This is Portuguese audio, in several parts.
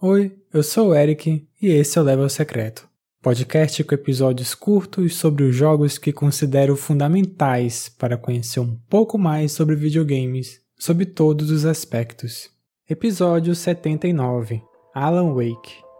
Oi, eu sou o Eric e esse é o Level Secreto, podcast com episódios curtos sobre os jogos que considero fundamentais para conhecer um pouco mais sobre videogames, sob todos os aspectos. Episódio 79 Alan Wake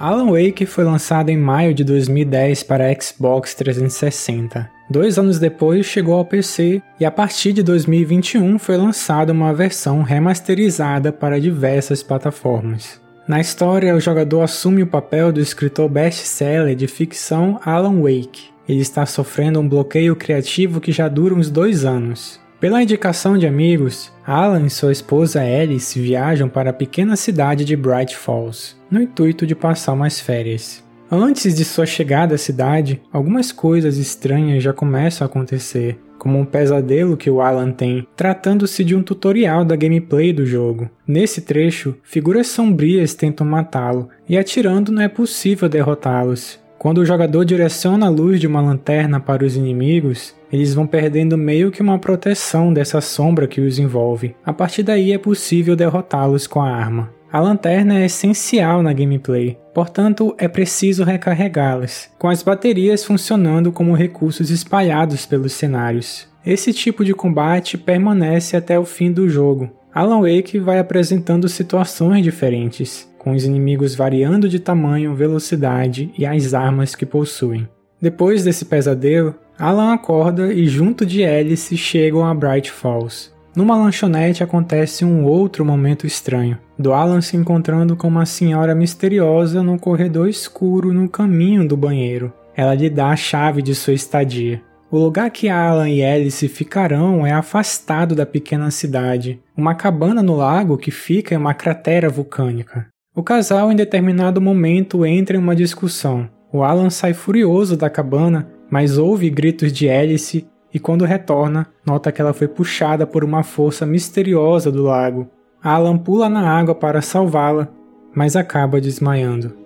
Alan Wake foi lançado em maio de 2010 para Xbox 360. Dois anos depois chegou ao PC e a partir de 2021 foi lançada uma versão remasterizada para diversas plataformas. Na história, o jogador assume o papel do escritor best-seller de ficção Alan Wake. Ele está sofrendo um bloqueio criativo que já dura uns dois anos. Pela indicação de amigos, Alan e sua esposa Alice viajam para a pequena cidade de Bright Falls, no intuito de passar umas férias. Antes de sua chegada à cidade, algumas coisas estranhas já começam a acontecer, como um pesadelo que o Alan tem, tratando-se de um tutorial da gameplay do jogo. Nesse trecho, figuras sombrias tentam matá-lo, e atirando não é possível derrotá-los. Quando o jogador direciona a luz de uma lanterna para os inimigos, eles vão perdendo meio que uma proteção dessa sombra que os envolve. A partir daí é possível derrotá-los com a arma. A lanterna é essencial na gameplay, portanto é preciso recarregá-las, com as baterias funcionando como recursos espalhados pelos cenários. Esse tipo de combate permanece até o fim do jogo. Alan Wake vai apresentando situações diferentes, com os inimigos variando de tamanho, velocidade e as armas que possuem. Depois desse pesadelo, Alan acorda e junto de Alice chegam a Bright Falls. Numa lanchonete acontece um outro momento estranho, do Alan se encontrando com uma senhora misteriosa num corredor escuro no caminho do banheiro. Ela lhe dá a chave de sua estadia. O lugar que Alan e Alice ficarão é afastado da pequena cidade, uma cabana no lago que fica em uma cratera vulcânica. O casal, em determinado momento, entra em uma discussão. O Alan sai furioso da cabana mas ouve gritos de Alice e quando retorna, nota que ela foi puxada por uma força misteriosa do lago. Alan pula na água para salvá-la, mas acaba desmaiando.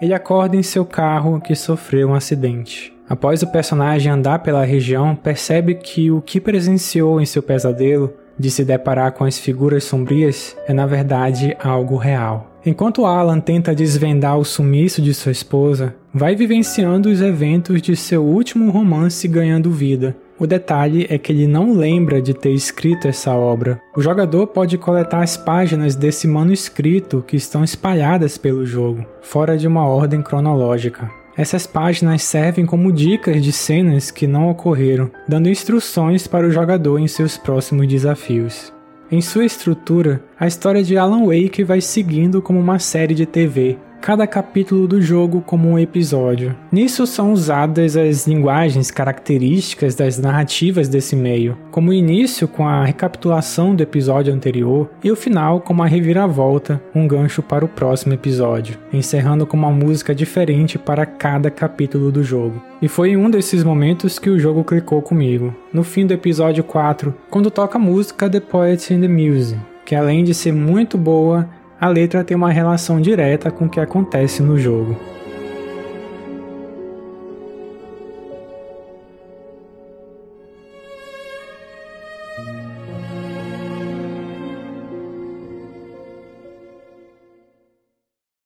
Ele acorda em seu carro que sofreu um acidente. Após o personagem andar pela região, percebe que o que presenciou em seu pesadelo de se deparar com as figuras sombrias é na verdade algo real. Enquanto Alan tenta desvendar o sumiço de sua esposa, vai vivenciando os eventos de seu último romance ganhando vida. O detalhe é que ele não lembra de ter escrito essa obra. O jogador pode coletar as páginas desse manuscrito que estão espalhadas pelo jogo, fora de uma ordem cronológica. Essas páginas servem como dicas de cenas que não ocorreram, dando instruções para o jogador em seus próximos desafios. Em sua estrutura, a história de Alan Wake vai seguindo como uma série de TV, cada capítulo do jogo como um episódio. Nisso são usadas as linguagens características das narrativas desse meio, como o início com a recapitulação do episódio anterior e o final com uma reviravolta, um gancho para o próximo episódio, encerrando com uma música diferente para cada capítulo do jogo. E foi em um desses momentos que o jogo clicou comigo. No fim do episódio 4, quando toca a música The Poet in the Music, que além de ser muito boa, a letra tem uma relação direta com o que acontece no jogo.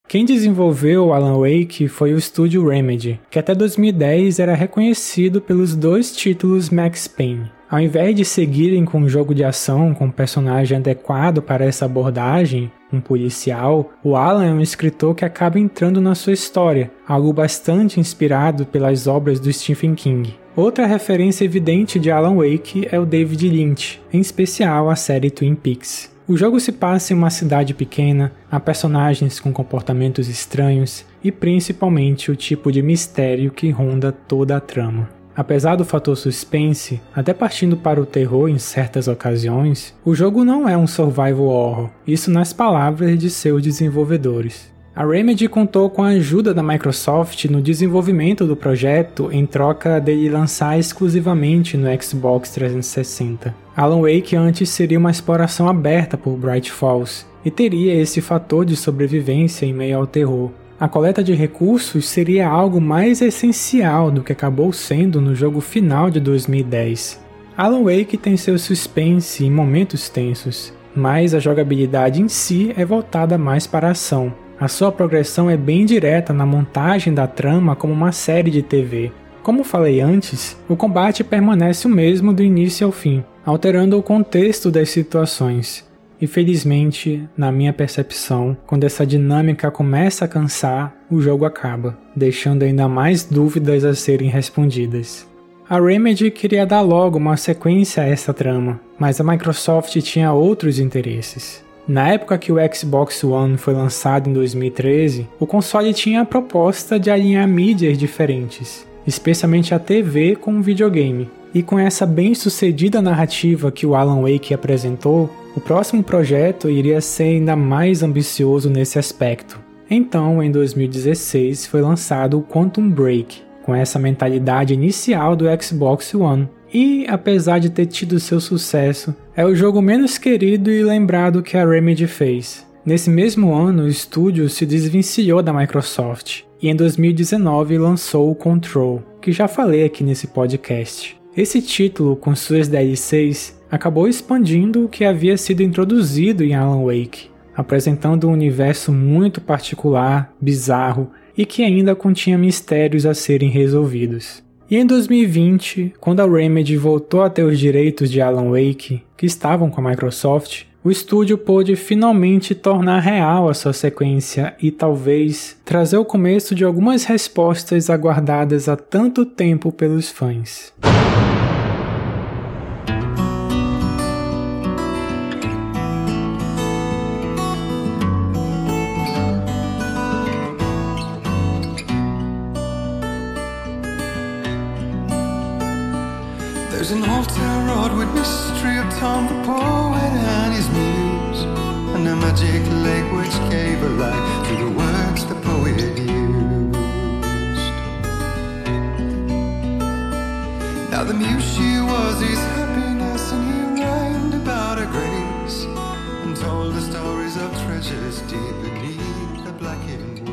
Quem desenvolveu Alan Wake foi o estúdio Remedy, que até 2010 era reconhecido pelos dois títulos Max Payne. Ao invés de seguirem com um jogo de ação com um personagem adequado para essa abordagem, um policial, o Alan é um escritor que acaba entrando na sua história, algo bastante inspirado pelas obras do Stephen King. Outra referência evidente de Alan Wake é o David Lynch, em especial a série Twin Peaks. O jogo se passa em uma cidade pequena, há personagens com comportamentos estranhos e principalmente o tipo de mistério que ronda toda a trama. Apesar do fator suspense, até partindo para o terror em certas ocasiões, o jogo não é um survival horror, isso nas palavras de seus desenvolvedores. A Remedy contou com a ajuda da Microsoft no desenvolvimento do projeto em troca dele lançar exclusivamente no Xbox 360. Alan Wake antes seria uma exploração aberta por Bright Falls e teria esse fator de sobrevivência em meio ao terror, a coleta de recursos seria algo mais essencial do que acabou sendo no jogo final de 2010. Alan Wake tem seu suspense em momentos tensos, mas a jogabilidade em si é voltada mais para a ação. A sua progressão é bem direta na montagem da trama como uma série de TV. Como falei antes, o combate permanece o mesmo do início ao fim, alterando o contexto das situações. Infelizmente, na minha percepção, quando essa dinâmica começa a cansar, o jogo acaba, deixando ainda mais dúvidas a serem respondidas. A Remedy queria dar logo uma sequência a essa trama, mas a Microsoft tinha outros interesses. Na época que o Xbox One foi lançado em 2013, o console tinha a proposta de alinhar mídias diferentes, especialmente a TV com o videogame. E com essa bem-sucedida narrativa que o Alan Wake apresentou, o próximo projeto iria ser ainda mais ambicioso nesse aspecto. Então, em 2016, foi lançado o Quantum Break, com essa mentalidade inicial do Xbox One. E, apesar de ter tido seu sucesso, é o jogo menos querido e lembrado que a Remedy fez. Nesse mesmo ano, o estúdio se desvencilhou da Microsoft e em 2019 lançou o Control, que já falei aqui nesse podcast. Esse título, com suas DLCs, acabou expandindo o que havia sido introduzido em Alan Wake, apresentando um universo muito particular, bizarro e que ainda continha mistérios a serem resolvidos. E em 2020, quando a Remedy voltou a ter os direitos de Alan Wake, que estavam com a Microsoft, o estúdio pôde finalmente tornar real a sua sequência e talvez trazer o começo de algumas respostas aguardadas há tanto tempo pelos fãs. There's an old town road with mystery of Tom the poet and his muse, and a magic lake which gave a light to the words the poet used. Now the muse she was his happiness, and he rhymed about her grace, and told the stories of treasures deep beneath the blackened.